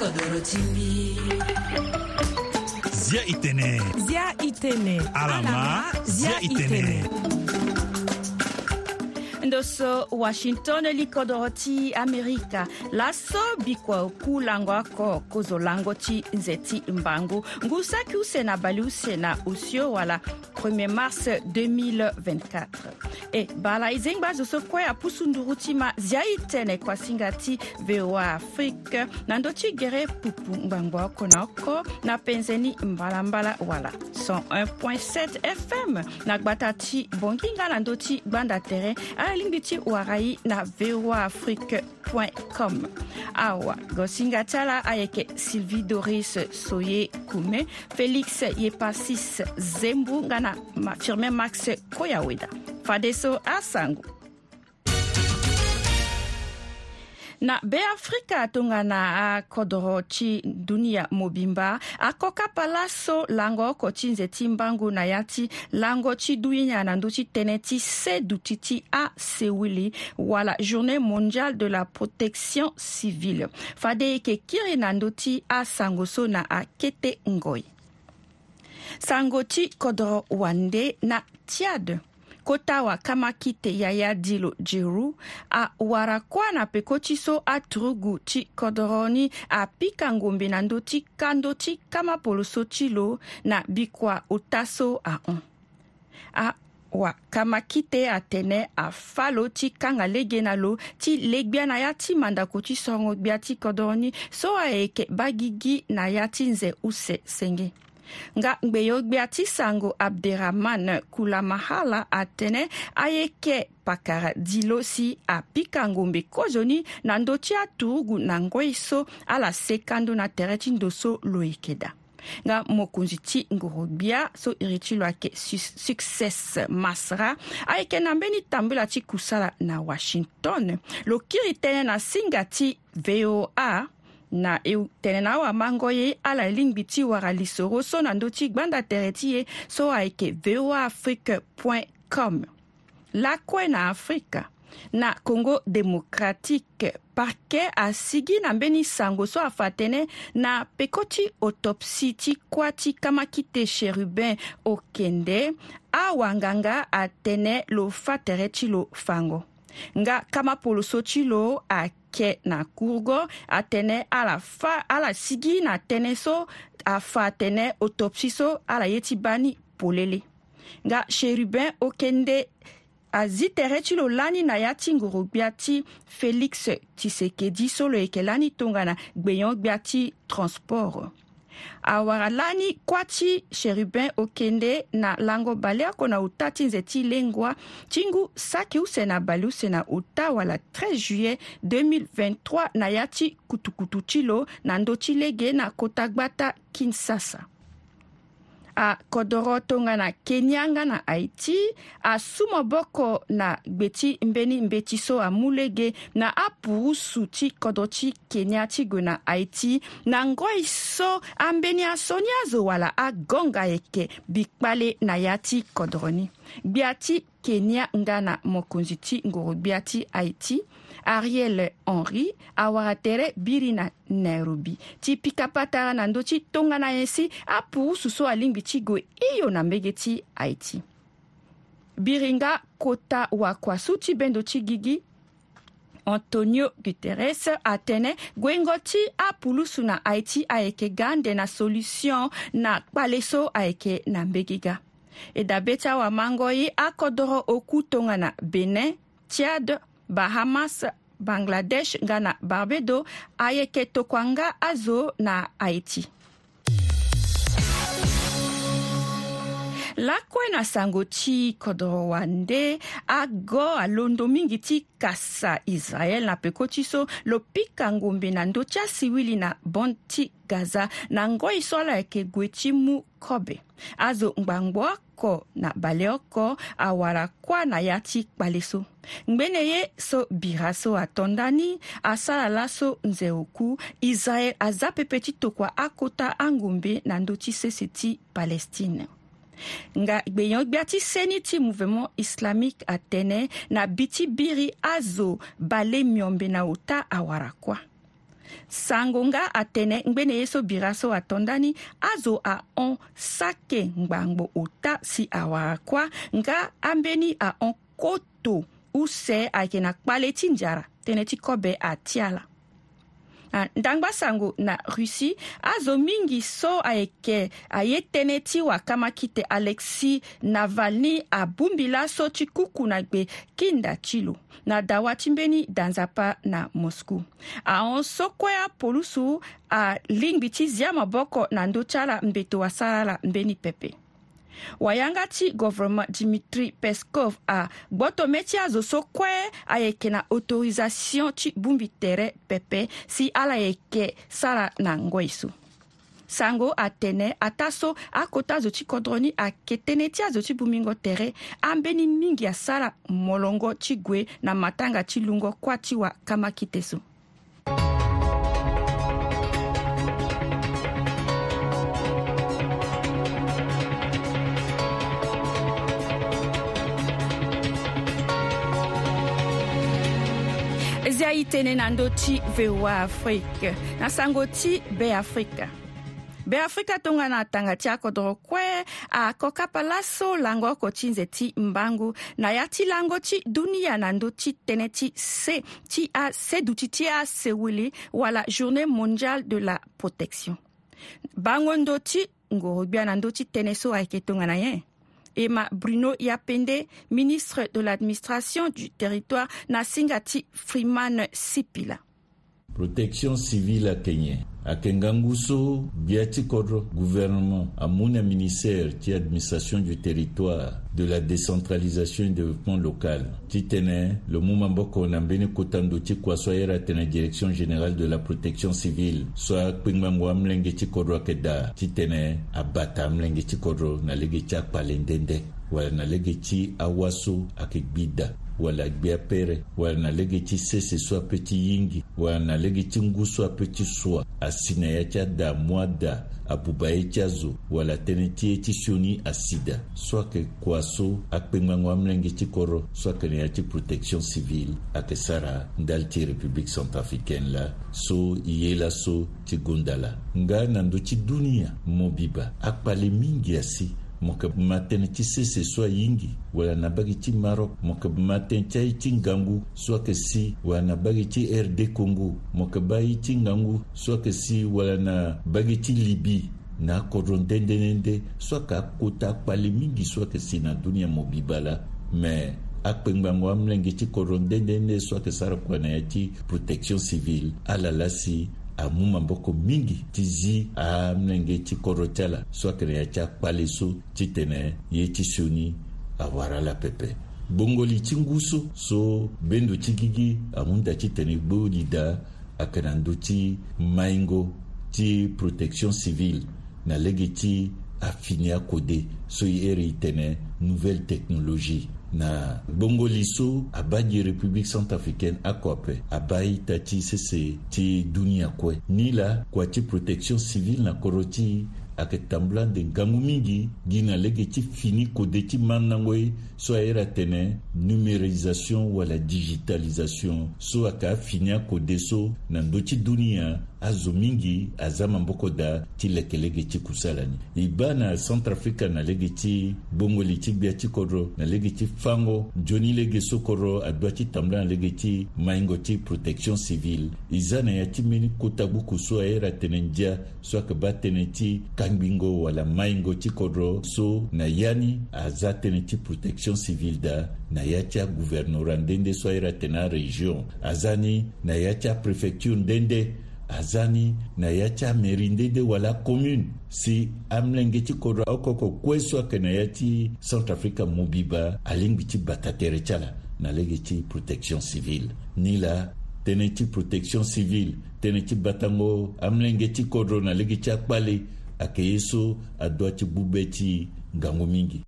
kodoro timbi zia i tene zia i tene alama zia i tene ndoso washington likodro ti amerika laso bikua ku lango oko kozo lango ti nze ti mbangu ngu saki use na bale use na osio wala 1er mars 2024 e mbala e zengba zo so kue apusu-nduru ti ma zia e tene kua singa ti voa afrique na ndö ti gere pupu ngbangba oko na oko na penzeni mbalambala wala 101.7 fm na gba ta ti bonginga na ndö ti gbanda tere ala lingbi ti wara ye na voa afrique com awa go singa ti ala ayeke sylvie doris soye kume félix ye pasis zembu nga na na firmin max koyaweda fadeso asango na beafrika tongana akodro ti dunia mobimba akoka palaso lango oko ti nze ti mbangu na ya ti lango ti duinyaa na ndö ti tënë ti se duti ti asewili wala journée mondiale de la protection civile fade yeke kiri na ndö ti asango so na akete ngoi sangoti kodro wande na tiad kota wakamaki te yaya dilo diru awara kuâna peko ti so aturugu ti kodro ni apika ngombe na ndö ti kando ti kama polo so ti lo na bikua ota so ahon wakamaki te atene afâ lo ti kanga lege na lo ti legbia na ya ti mandako ti sorongo gbia ti kodro ni so ayeke ba gigi na ya ti nze use senge nga ngbe yo gbea ti sango abderrahman kulamahala atënë aye kê pakara di lo si apika ngombe kozoni na ndö ti aturugu na ngoi so ala sekando na tere ti ndo so lo yeke da nga mokonzi ti ngoro gbia so iri ti lo ayeke succès masra ayeke na mbeni tambula ti kusala na washington lo kiri tënë na singa ti voa na e tene na awamango ye ala e lingbi ti wara lisoro so na ndö ti gbanda tere ti e so ayeke voa afrique point com lakue na afrika na congo démocratique parquet asigi na mbeni sango so afa tënë na peko ti autopsie ti kuâ ti kama kite chérubin okende awanganga atene lo fâ tere ti lo fango nga kama polo so ti lo ayeke kɛ na kurugɔ a tɛnɛ ala fa ala sigi na tɛnɛ so a fa tɛnɛ otopsi so ala ye ti bani polele nga cherubin o kende azi tere ti lo lani na ya ti ngoro gbia ti félix tisekedi so lo yeke lani tongana gbeyon gbia ti transport awara lani kuâ ti chérubin okende na lango bale oko na uta ti nze ti lengwa tingu saki use na bale use na uta wala 13 juillet 2023 na ya ti kutukutu ti lo na ndö ti lege na kota gbata kinsasa kodoro tongana kenianga na haïti asumoboko na gbe ti mbeni mbe ti so amû lege na apuusu ti kodro ti kenia ti gue na haïti na ngoi so ambeni aso ni azo wala agonga yeke bikpale na ya ti kodro ni gbia ti kenya nga na mokonzi ti ngoro gbia ti haïti ariel henry awara tere biri na nairobi ti pikapa tara na ndö ti tongana ye si apu so alingbi ti gue hio na mbege ti haïti biri nga kota wakuasu ti bendo ti gigi antonio guterres atënë guengo ti apulusu na haïti ayeke ga ande na solution na kpale so ayeke na mbege ga e dabe ti awamango ye akodro oku tongana benin tiad bahamas bangladesh nga na barbedo ayeke tokuanga azo na haïti lakue na sango ti kodro wande ago alondo mingi ti kasa israel na peko ti so lo pika ngombe na ndö ti asiwili na bon ti gaza na ngoi e so ala yeke gue ti mu kobe azo ngbangbo oko na bale oko awara kuâ na ya ti kpale so ngbene ye so bira so atondani asara la so nze oku israel aza pepe ti tokua akota angombe na ndö ti sese ti palestine nga gbeyan gbia ti seni ti mouvement islamique atënë na bi ti biri azo bale miombe na ota awara kuâ sango nga atene ngbene ye so bira so atondani azo ahon sake ngbango ota si awara kuâ nga ambeni ahon koto use ayeke na kpale ti nzara tënë ti kobe atia la Ah, ndangba sango na russie azo mingi so ayeke aye tënë ti wakamaki tene alexis navalny abungbi laso ti kuku na gbe kinda ti lo na dawa ti mbeni danzapa na moscou ahon sokue apolusu alingbi ti zia maboko na ndö ti ala mbeto asara ala mbeni pepe wayanga ti gouvernement dimitri peskov agboto mê ti azo so kue ayeke na autorisation ti gbungbi tere pepe si ala yeke sara na ngoi so sango atene ata so akota azo ti kodro ni ayeke tënë ti azo ti bumingo tere ambeni mingi asara molongo ti gue na matanga ti lungo kuâ ti wa kama kite so nda e tënë na ndö ti voa afrique na sango ti beafrika beafrika tongana na tanga ti akodro kue akokapa laso lango oko ti nze ti mbangu na ya ti lango ti dunia na ndö ti tënë ti se ti ase duti ti asewili wala journée mondiale de la protection bango ndö ti ngoro gbia na ndö ti tënë so ayeke tongana ye Emma Bruno Yapende, ministre de l'administration du territoire, Nasingati Freeman Sipila protection civile à Kenya. akenganguso biati kodro gouvernement amuna ministère ti administration du territoire de la décentralisation et développement local ti le moment où on na mbeni kutando ti kwa direction générale de la protection civile soit akpengbango amlenge ti kodro Titene, ti tene abata amlenge ti kodro na lege ti wanalegechi awaso wala walagbia pere ti sese so sua ti yingi so ngusua ti sua asi na asinaya tya da mua da abubaye ti azo wala tënë ti ye ti sioni asida so ayeke kua so akpengbango mlenge ti koro so ayeke na ya ti protection civile ayeke sara ndali ti république centrafricaine la so e ye laso ti gonda nga na ndö ti dunia mo biba akpale mingi asi moke bumatene ti sese so yingi wala na bagi ti maroc moke bumatene ti aye ti ngangu so ayeke si wala na bagi ti rd congo moke ba ye ti ngangu so ayeke si wala na bagi ti libi na akodro ndendene nde so ayeke akota akpale mingi so ayeke si na dunia mobiba la me akpengbango amlenge ti kodro ndendene nde so ayeke sara kue na ya ti protection civile ala la si amu maboko mingi tɩ zi a menge tɩ korotɛ la soak n yaa tɩ a kpale so tɩ tene ye tɩ soni a wara la pɛpɛ gbongoli tɩ nguso so bendo tɩ gigi amunda tɩ tene gbooli da a kana n do tɩ maingo tɩ protection civile na lege tɩ a fini a kode so y e ere y tene nouvelle technologie na bongoli so abâ ye république centrafricaine akuape abâ ye ta ti sese ti dunia kue ni la kua ti protection civile na koro ti ayeke tambula nden ngangu mingi gi na lege ti fini kode ti man nango ye so airi atene numérisation wala digitalisation so ayeke afini akode so na ndö ti dunia azo mingi aza maboko da ti leke lege ti kusala ni e ba na centre afrika na lege ti bongo li ti gbia ti kodro na lege ti fango joni lege so kodro adua ti tambula na lege ti maingo ti protection civile e za na ya ti mbeni kota gbuku so aye ra tene ndia so ayeke ba tënë ti kangbingo wala maingo ti kodro so na ya ni aza tënë ti protection civile da na ya ti agouvernorat ndende so aye ra tene arégion aza ni na ya ti aprefecture ndende azani na yacha merinde de wala commune si amlenge ti kodro okoko kue so ayeke na ya ti centre africa mu biba alingbi ti bata tere ti ala na lege ti protection civile ni la tënë ti protection civile tënë ti batango amlenge ti kodro na lege ti akpale ayeke ye so adoa ti gbube ti ngangu mingi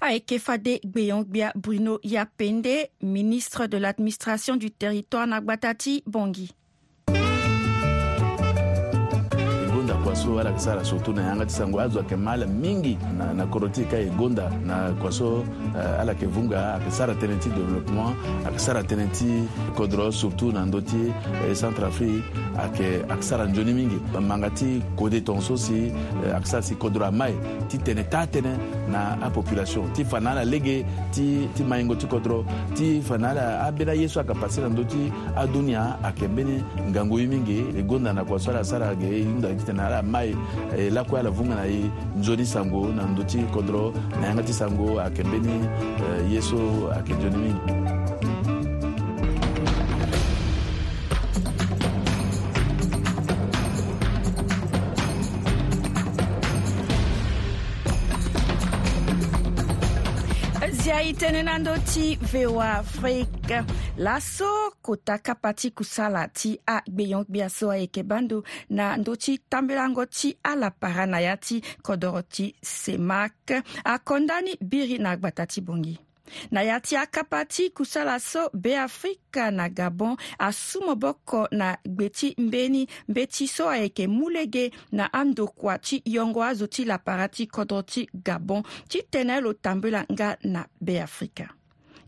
ayeke fade gbeyangbia bruno yapende ministre de l'administration du territoire na gbata ti bongi kwaso alakisala surtout na yanga ti sango azwake maala mingi na, na koro ti ka e gonda na kwaso uh, ala yeke vunga ayeke sara tënë ti développement ayeke sara tënë ti kodro surtout na ndö ti eh, centre afrique ayeke ayeke sara nzoni mingi manga ti kode tongaso si euh, ayeke sara si kodro amae ti tene taa tënë na apopulation ti fa na ala lege ti, ti maingo ti kodro ti fa na ala ambeni ayeso ayeke pase na ndö ti adunia ayeke mbeni ngangu ye mingi e gonda na kwaso ala sara ayeke hunda ti tene ala mai eh, lakue ala vunga na ye nzoni sango na ndö ti kodro na yanga ti sango ayeke mbeni eh, ye so ayeke nzoni mingi izay itenenandô ty voa afrika Afrique. L'asso kota kapati kusala ti a gbeyon gbeaso ayeke bando na ndö ti tambelango ti ala para na ya ti kodro ti semak akondani biri na agbata ti bongi na ya ti akapa ti kusala so beafrika na gabon asu moboko na gbe ti mbeni mbe ti so ayeke mu lege na andokua ti yongo azo ti lapara ti kodro ti gabon ti tënë lo tambula nga na beafrika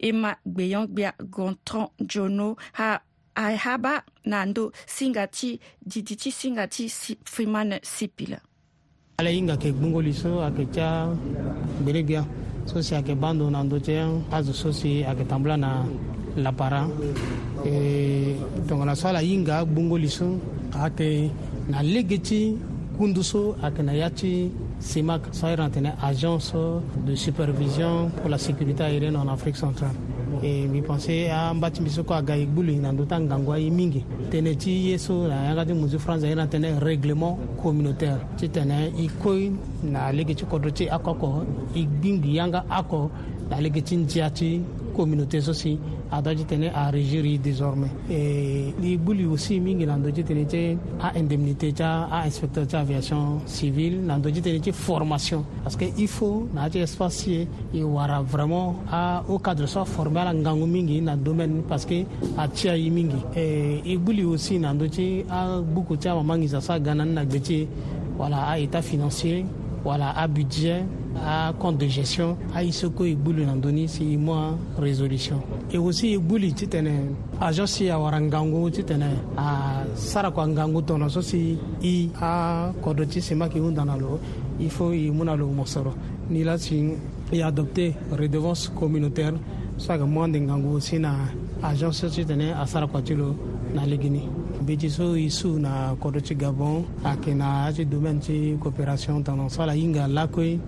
ema gbeyangbea gontran djono ha ahaba na ndö singa ti didi ti singa ti si, freeman sipila ala hinga yeke gbungoli so ayeke tya gbere gbia so si ayeke ba ndo na ndö ti azo so si ayeke tambula na lapara e tongana so ala hinga agbungoli so ayeke na lege ti Gunduso Akhenayachi, CIMAC, sont une agence de supervision pour la sécurité aérienne en Afrique centrale. Et mi pensais à mbati mbiso ko aga y ina nduta ngangwa imingi tene ti ye so na yanga ti muzu a ina règlement communautaire c'est tene i na lege ti akoko igbingi yanga ako na lege ti communauté aussi adaji tene à régir désormais Et les ɓuuli aussi mingi nandoji tene ce à indemnité ça à inspecteur d'aviation aviation civile nandoji tene ce formation parce que il faut na espace spacier et vraiment à au cadre soit formé à ngangu mingi le domaine parce que tia y mingi Et les ɓuuli aussi nando à beaucoup de ca à sa ganani na gbe voilà à état financier voilà, à budget, à compte de gestion, à Isoko Ibulu Nandoni, c'est moi résolution. Et aussi Ibuli Titene, à Jossi à Warangango Titene, à Sarakwangango ton associé, I à Kodoti Semaki Undanalo, il faut Imunalo Mosoro. Ni là, et adopter redevance communautaire, soit que moi, Ngango, aussi, à Jossi Titene, à Sarakwatilo, na Legini. mbe ti so e su eh, na kodro ti gabon ayeke na ya ti domaine ti coopération tongana so ala hinga lakue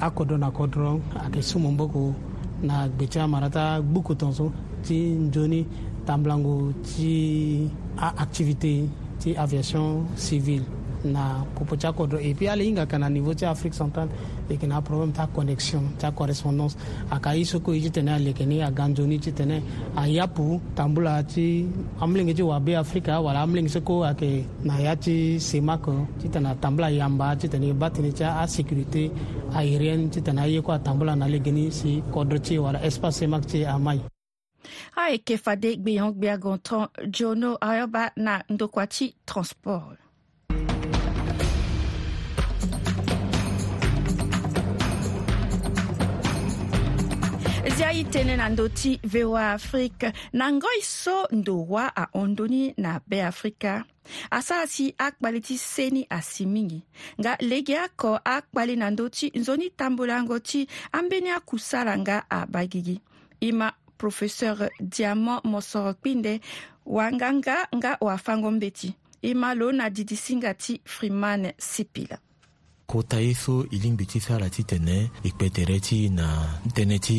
akodro na kodro ayeke su momboko na gbe ti amara ta gbuku tongaso ti nzoni tamblango ti aactivité ti aviation civile na Kopotchako et puis ale hinga kana niveau ti afrique centrale leke na problème ta connexion ta correspondance ayeke aye so kue ti tene aleke ni aganzoni ti tene ayapu tambula ti ambelenge ti wabe afrika wala ambelenge so kue ayeke na ya ti semak ti tene atambula yamba ti tene e ba tene ti asécurité aérienne ti tene aye kue atambula na legeni si kodro ti wala espace semak ti amai ayeke fade gbe hongbe agonton jono ayoba na ndokua ti transport zi aitene na ndö ti voa afrique na ngoi so ndo wâ ahondöni na beafrika asara si akpali ti seni asi mingi nga lege oko akpali na ndö ti nzoni tambulango ti ambeni akusala nga abagigi i ma professeur diamant mosoro kpinde wanganga nga wafango mbeti e ma lo na didisinga ti freeman sipila kota ye so i lingbi ti sara ti tene e kpe tere ti na tënë ti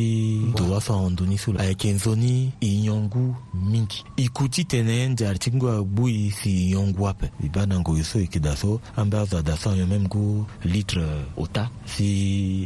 dowaso ahondö ni so lo ayeke nzo ni e yongu mingi e ku ti tene nzari ti ngu agbu e si e yongu ape e ba na ngoi so e keda so ambe azo ada so ayon même ngu litre ota si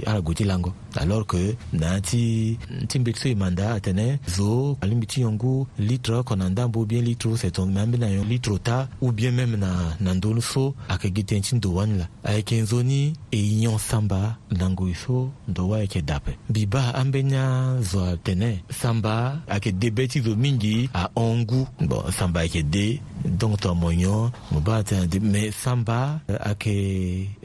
arago ti lango alors que na ti ti mbe ti so e manda atene zo ali mbi ti yongu litre oko na ndambo ou bien litre ose tongana ambeni na yongu litre ota ou bien même na, na ndöni so ayeke gi tënë ti ndo wani la ayeke nzoni e nyon samba lango e so ndo wa ayeke dape mbi ba ambeni azo atene samba ayeke debe ti zo mingi ahongu bon samba ayeke de donc tɔmɔɲɔ mo b'a tɛnadi mais sanba euh, ake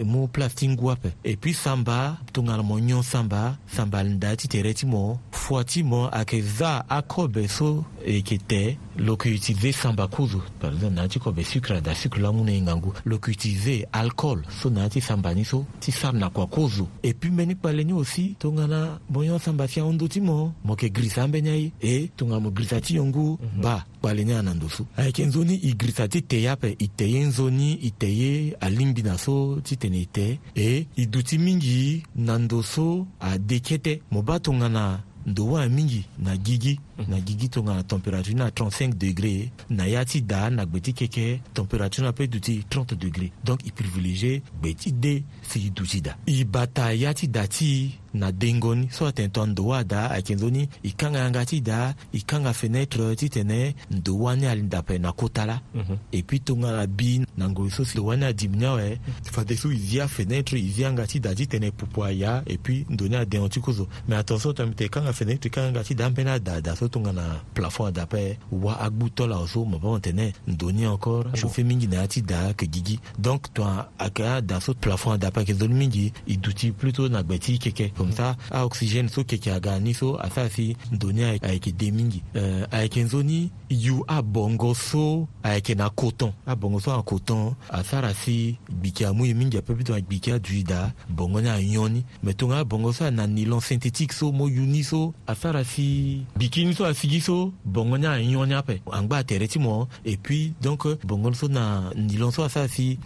euh, mo plastin guape et puis sanba tongalamɔɲɔ sanba sanbalida ti tere ti mɔ fuwa ti mɔ ake za akɔ bɛ so e ke tɛ lo ke utilize sanba kuzu parexemple na yâ ti kobe sukra da sukre la mu na e ngangu lo ke utilize alcool so na yâ ti samba ni so ti sara na kua kozo e puis mbeni kpale ni aussi tongana mo yon samba si ahondo ti mo e, mo yeke grisa ambeni aye e tongana mo grisa ti yongu mhm. ba kpale ni ana ndo so ayeke nzoni e grisa ti te ape e te ye nzoni e te ye alingbi na so titene e te e e duti mingi na ndo so adeke te mo ba tongana ndowa mingi na gigi na gigi tongana temperature na 35 degré na ya da na gbe ti keke temperature na pe duti 30 degré donc i privilégié gbe de sigi duti da i bata da ti na dengoni so atene ndowa da ayeke nzoni e kanga yanga ti da e kanga fenêtre ti tene ndowa ni alindape na kota la mm -hmm. e puis tongana na bi na ngoi so si ndowa ni adimi ni awe fade so e zia fenêtre e zia yanga ti da ti tene pupu aya e puis ndo ni adengo ti kuzo mais attention tongana mite e kanga fenêtre e kanga yanga ti da ambeni ada da so tongana plafond ada ape wa agbu tolao so mabamo tene ndo ni encore chauffe mingi na ya ti da yeke gigi donc tongana ayeke ada so plafond ada ape ayeke nzoni mingi e duti plutôt na gbe ti keke comme ça a oxygène euh, so yeke aga ni so asara si ndöni ayeke de mingi ayeke nzoni ni yu abongo so ayeke na coton abongo so acoton asara si gbiki amû e mingi apeut ti gbiki aduida bongo ni anyon ni me tongana bongo so na nylon synthétique so mo yu ni so asara si gbiki ni so asigi so bongo ni anyon ni ape angba atere ti mo e puis donc bongo so na nylon so asara si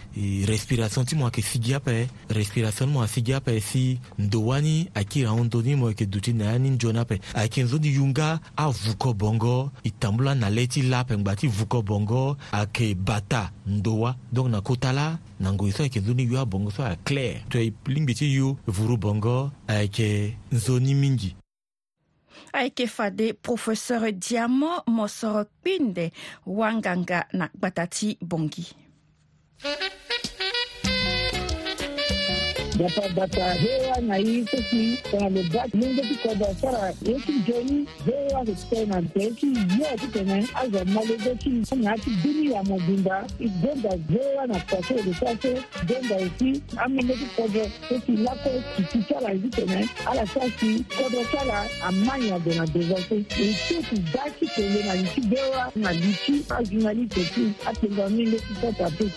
respiration ti mo ayeke sigi ape respiration ni mo asigi ape si ndo wani ni ayeke ahondo ni mo yeke duti na ya ni nzo ape ayeke nzo yunga avuko bongo e tambula na lê ti lape ngba ti vuko bongo ayeke bata ndowa donc na kota la na ngoi so ayeke nzo ni yu abongo so aclaire lingbi ti yu vuru bongo ayeke mingi ayeke dapata hewa na hii sisi wanalobaki mungu tikoda sara yeki joni hewa kutena teki yo tutene aza malobeki ngati duni ya mobimba igonda hewa na kwase lesase gonda esi amungu tikodo esi lako kiti sara ezitene ala sasi kodo sara amanya dona dezase etetu daki tele na liti bewa na liti azuna liteti atenga mungu tikota pesi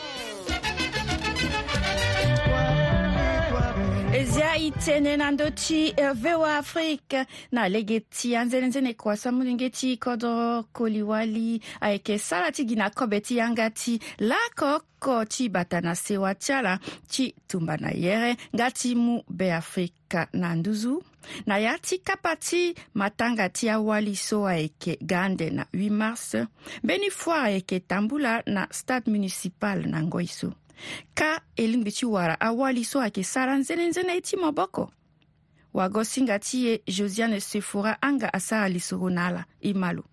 itenenando ti eh, voa afrique na lege ti anzene-nzene kuasa molenge ti kodro koliwa li ayeke sara ti gi na kobe ti yanga ti lakoko ti bata na sewa ti ala ti tumba na yere nga ti mu beafrika na nduzu na ya ti kapa ti matanga ti awali so ayeke ga ande na 8 mars mbeni foire ayeke tambula na stade municipal na ngoi so ka elingbi ti wara awali so ayeke sara nzene-nzene e ti moboko wago singa ti e josiane sefora anga asara lisoro na ala e ma lo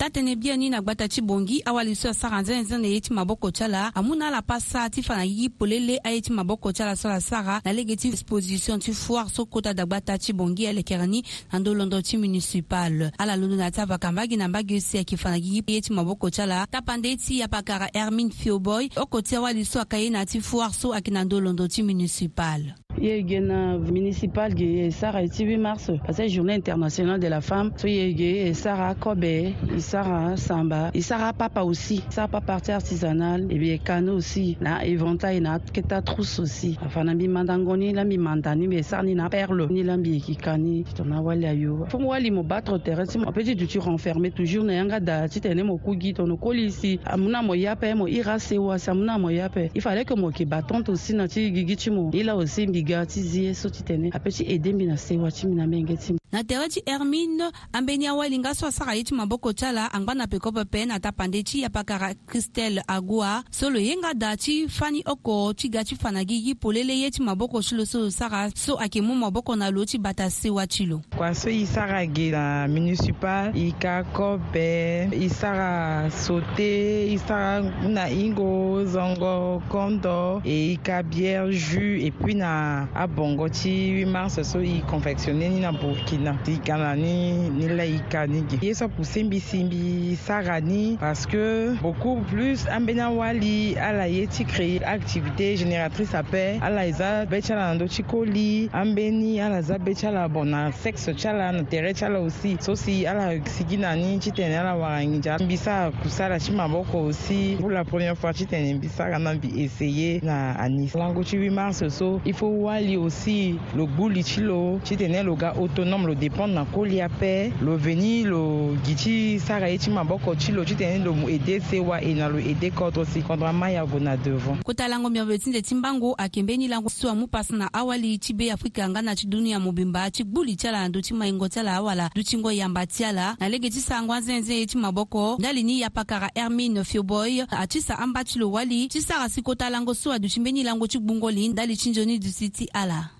ta tene bia ni na gba ta ti bongi awali so sara nzene ye ti maboko ti ala amû na ala pasa ti fa na yigi polele aye ti maboko ti ala so ala sara na lege ti exposition ti foire so kota dagba ta ti bongi alekere ni na ndö londo ti municipal ala londo na ti avaka mbage na mbage ose ayeke fa na yigi ye ti maboko ti ala ta pande ti apakara hermine fioboy oko ti awali so aka ye na ti foire so ayeke na ndö londo ti municipal yegena municipal ge esara e ti 8 mars parce que journée internationale de la femme so eu Sarah kobe Sarah samba Sarah papa aussi Sarah papa partie artisanale et bien kano aussi na éventail na keta trousse aussi afana mbi manda ngoni lambi manda ni mbi esara ni na perle ni lambi ekika ni titona wali ayo fo mo wali mo battre terrain ti mo peut-être tu renfermer toujours na yanga da ti tene mo kugi tono koli ici amû na mo ya pe mo ira sewa si amû na mo ya pe il fallait que mo yeke batante aussi na ti gigi ti mo ila aussi mbi biga ti zi ye so ti tene apeut ti ede mbi na sewa ti mbi na menge ti na tere ti hermine ambeni awalinga so asara ye ti maboko ti ala angba na pekope pene ata pande ti yapakara christelle agua so lo yenga da ti fani oko ti ga ti fa na gi gi polele ye ti maboko ti lo so lo sara so ayeke mu maboko na lo ti bata sewa ti lo kua so e sara ge na municipal e ka kobe e sara sauté e sara na hingo zongo kondo e e ka bière jus et puis na na abongo ti 8 mars so e confectionné ni na burkina ti gana ni ni laika ni gi ye so Simbi Simbi, sara parce que beaucoup plus Ambenawali awali ala ye ti activité génératrice paix ala e za be ti ala na ndö ti koli ambeni ala za be ti ala bon na sexe ti ala na tere ti ala aussi so si ala sigi na ni ti tene ala wara ngi mbi sara kusala ti maboko aussi pour la première fois ti tene mbi sara na mbi essayer na anis lango ti 8 mars so il faut wali aussi lo gbu li ti lo ti tene lo ga autonome lo dépendre na kolia ape lo veni lo gi ti sara ye ti maboko ti lo ti tene lo mu ede sewa e na lo ede kodro si kondro ama ya vo na devant kota lango miambe ti nze ti mbango ayeke mbeni lango so amu pasi na awali ti be afrika nga na ti dunia mobimba ti gbu li ti ala na ndö ti maingo ti ala awala ndö ti ngo yamba ti ala na lege ti sango anzenze ye ti maboko ndali ni yapakara hermine fioboy ati sa amba ti lo wali ti sara si kota lango so aduti mbeni lango ti gbungo li ndali ti nzoni duti 至啊啦。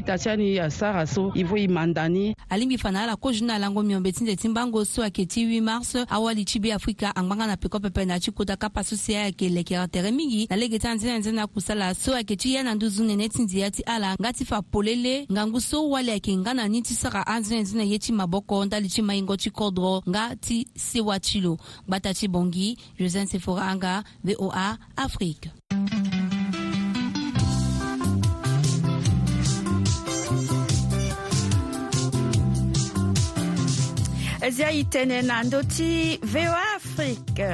mû ta ti ani asara so i vo e mandani alingbi fa na ala kozu na lango miombe ti nzeti mbango so ayeke ti 8 mars awali ti beafrika angbanga na peko pepe na yâ ti kota kapa so si ayeke leke tere mingi na lege ti anzene-anzene akusala so ayeke ti ya na nduzu nene ti nzia ti ala nga ti fa polele ngangu so wali ayeke nga na ni ti sara anzene-anzene ye ti maboko ndali ti maingo ti kodro nga ti sewa ti lo gbata ti bongi josin sefora anga voa afrique zia e tënë na ndö ti voa afrique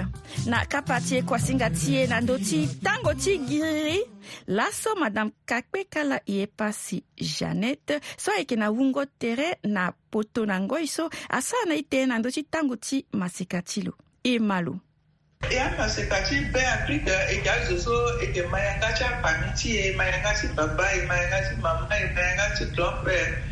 na kapa ti e kuasinga ti e na ndö ti tango ti giri laso madame kakpe kala e ye pasi janete so ayeke na wungo tere na poto na ngoi so asara na e tënë na ndö ti tango ti maseka ti lo e ma lo e amaseka ti be afrique e yâ zo so e yeke mayanga ti afami ti e mayanga ti baba e mayanga ti mama e mayanga ti grand frère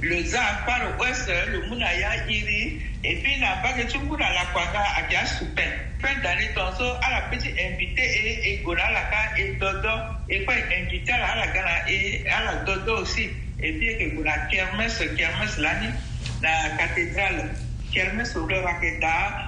le puis West, the Mounaya, Iri et ya la epi na bage a mu ala petite invité e la et e invité la ala et e ala dodo aussi puis, il la kermesse kermesse la l'année, la cathédrale kermesse Raketa,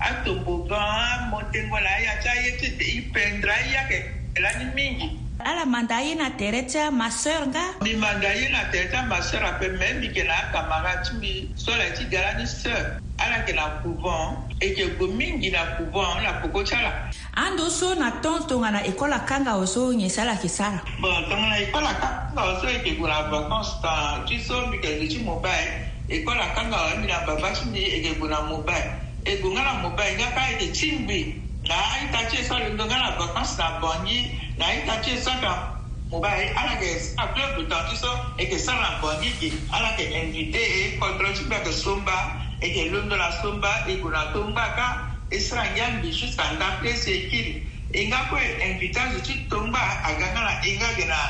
atobogan amontengo la aya ti aye ti ipendre ayeke la ni mingi ala manda ye na tere ti maseur nga mi manda ye na tere ti amaseur ape me mbi yeke na akambanga ti mbi so la ti ga la ni seur ala yeke na couvent e yeke gue mingi na couvent na koko ti ala ando so na tongatonga na école akanga so nyen si ala yeke sara bon tongana na école akanga so yeke gue na vacance tan ti so mbi yeke ge ti mobile école akanga mbi na baba ti mbi yeke gue na mobile e gue nga na mo ba nga ka e chin bi na ai ta che so le nga na ba ka sa bo ni na ai ta che so ka mo ba e ala ke a ple bu ta ti so e ke sa na bo ni ki ala ke en ni te e ko tro chi ba ke somba e ke lo ndo la somba e gue na tomba ka e sa nya bi su sa nga ple se ki e nga ko en vi ta ti tomba aga nga na e nga ge na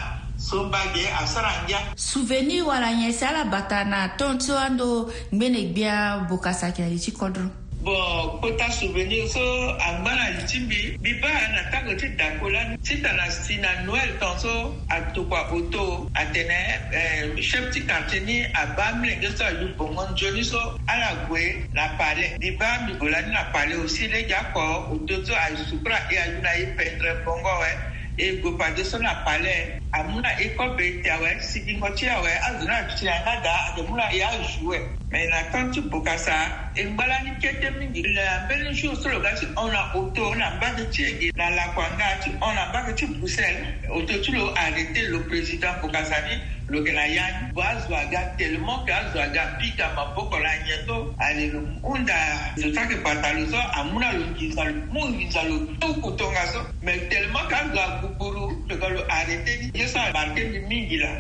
suveni wala ɲɛsi ala bata na tɔn ti wan do n gbene gbia bokasakɛli ti kɔdɔrɔn bɔn ko ta souvenir so a ŋmana ti bi bi ba a na tango ti dako la ti tana si na noɛl tɔn so a tokua o to a tɛnɛ eh, chef ti kante ni a ba milenge so a yu bɔngɔn joni so ala goe na palɛ bi ba migola ni na palɛ o si le dza kɔ o to so a sukura e a yu na ye pɛntrɛ bɔngɔ wɛ egoba so na palais amu na ekɔbe tia wɛ sigiŋɔtsia ti azona tia na da adomu ya zu e mɛ na tɔnti bokasa kasa eŋgbala ni kete mi yi la bɛni su solo ka ti ɔna oto ɔna bagi ti ege na lakwanga ti ɔna bagi ti bruxelles oto tulo ari-te lo president bo kasa ni. loke na ya bazwaga tellemant ke azwaga pika maboko na nye so alelo hunda lo saki pata lo so amûna lo nginza lo mu nginza lo tuku tonga so me tellemant ke azwa gbuguru loke lo arete ni ye so abarke mbi mingi la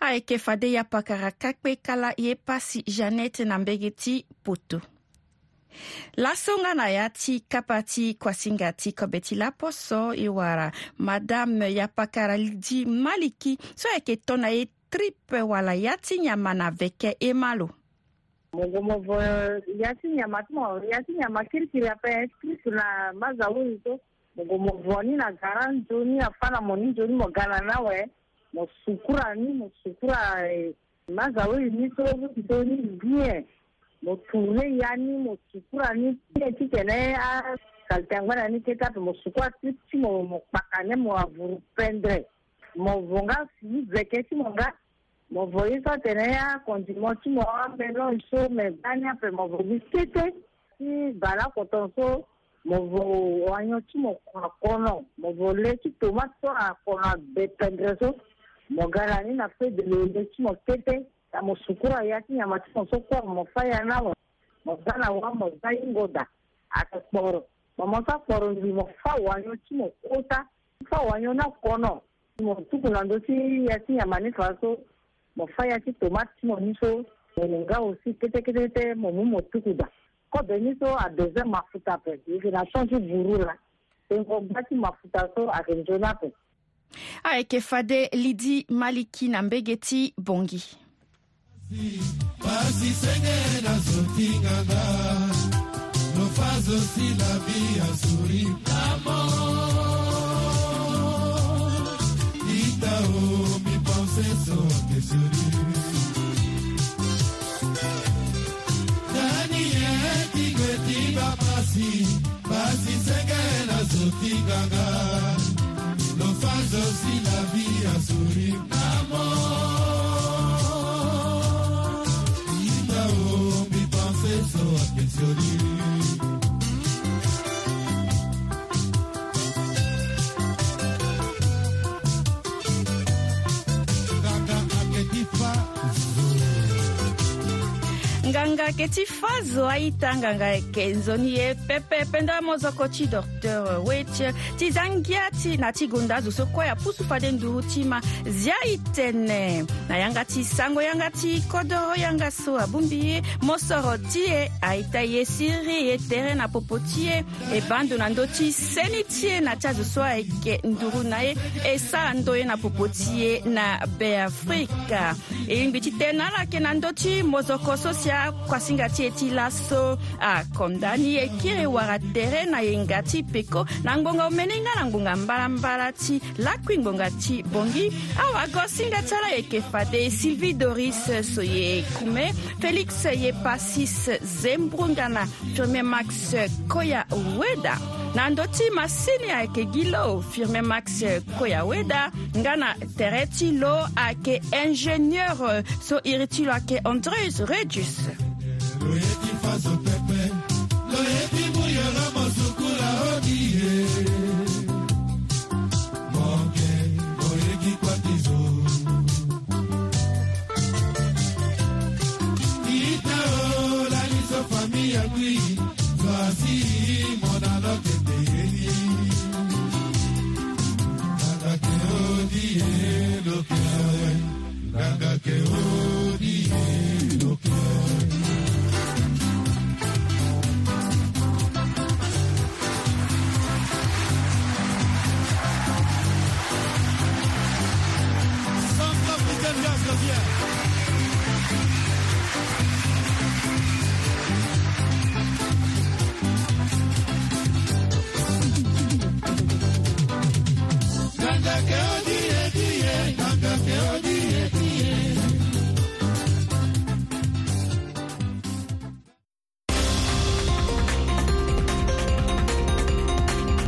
ayeke fade ya pakara kakpe kala ye pasi janete na mbege ti poto lasongana ya ti kapa ti kuasinga ti kobe ti lapo so e wara madame yapakara di maliki so yeke tongana ye tripe wala ya ti nyama na veke e ma lo mongo movo ya ti nyama ti mo ya ti nyama kirikiri ape tripe na maza huru so mongo movo ni na gara ni zo ni afa na mo ni zo ni mo ga na na awe mo sukura ni mo sukura eh, maza huru ni so so ni bien mothune yani mosukurani tine ti tene a kalitengbani ti tape mosukua ti ti mo mokpakane mo avuru pendre mo vo nga fii veke ti mo nga mo vo ye so tene akondimo ti mo amelo so me gbani ape mo vo gi tete ti bala koton so mo vo oanyo ti mo kon akono mo vo le ti tomate so akono abe pendre so mo ga lani na peut de lo le ti mo tete ya ta musukura yakinyama timosokora mofayanawo mozana wa moza ingoda akakpɔrɔ mɔmɔsa kpɔrɔ ndi mɔfa wanyo timokota mɔfa wanyo na kɔnɔ mɔtukunando si yatinyama ni faso mɔfa yati tomati mɔniso mɔningawo si ketekete mɔmu mɔtukuda kɔbɛ niso adoze mafuta pɛ ikena sɔnsi buru la tenkɔgbati mafuta so a na pɛ ayeke fade lidi maliki na mbege ti bongi basisenge nazotinganga nofazosilami ya suri namo itao mipenseso kesuri nani yetingetinga pasi basisenge nazotinganga nofazosilami nanga yeke ti fazo aitanga nga yeke nzoni ye pepe penda amozoko ti docteur weche ti za ngia ti na ti gunda azo so kue apusu fade nduru ti ma zia e tënë na yanga ti sango yanga ti kodro yanga so abungbi ye mosoro ti e aita ye siri ye tere na popo ti e e bando na ndö ti seni ti e na ti azo so ayeke nduru na ye e sara ndö ye na popo ti ye na beafrika e yingbi ti tënë ala yeke na ndö ti mozoko so si kuasi nga ti e ti laso akondani e kiri wara tere na e nga ti peko na ngbonga omeni nga na ngbonga mbalambala ti lakui ngbonga ti bongi awagosi nga ti ala yeke fade sylvie doris so ye kume félix ye pasis zembru nga na firmé max koya weda na ndö ti masini ayeke gi lo firmé max koya weda nga na tere ti lo ayeke ingénieur so iri ti lo ayeke andreus redius toyebi fazo pepe toyebi muyela mosukula odie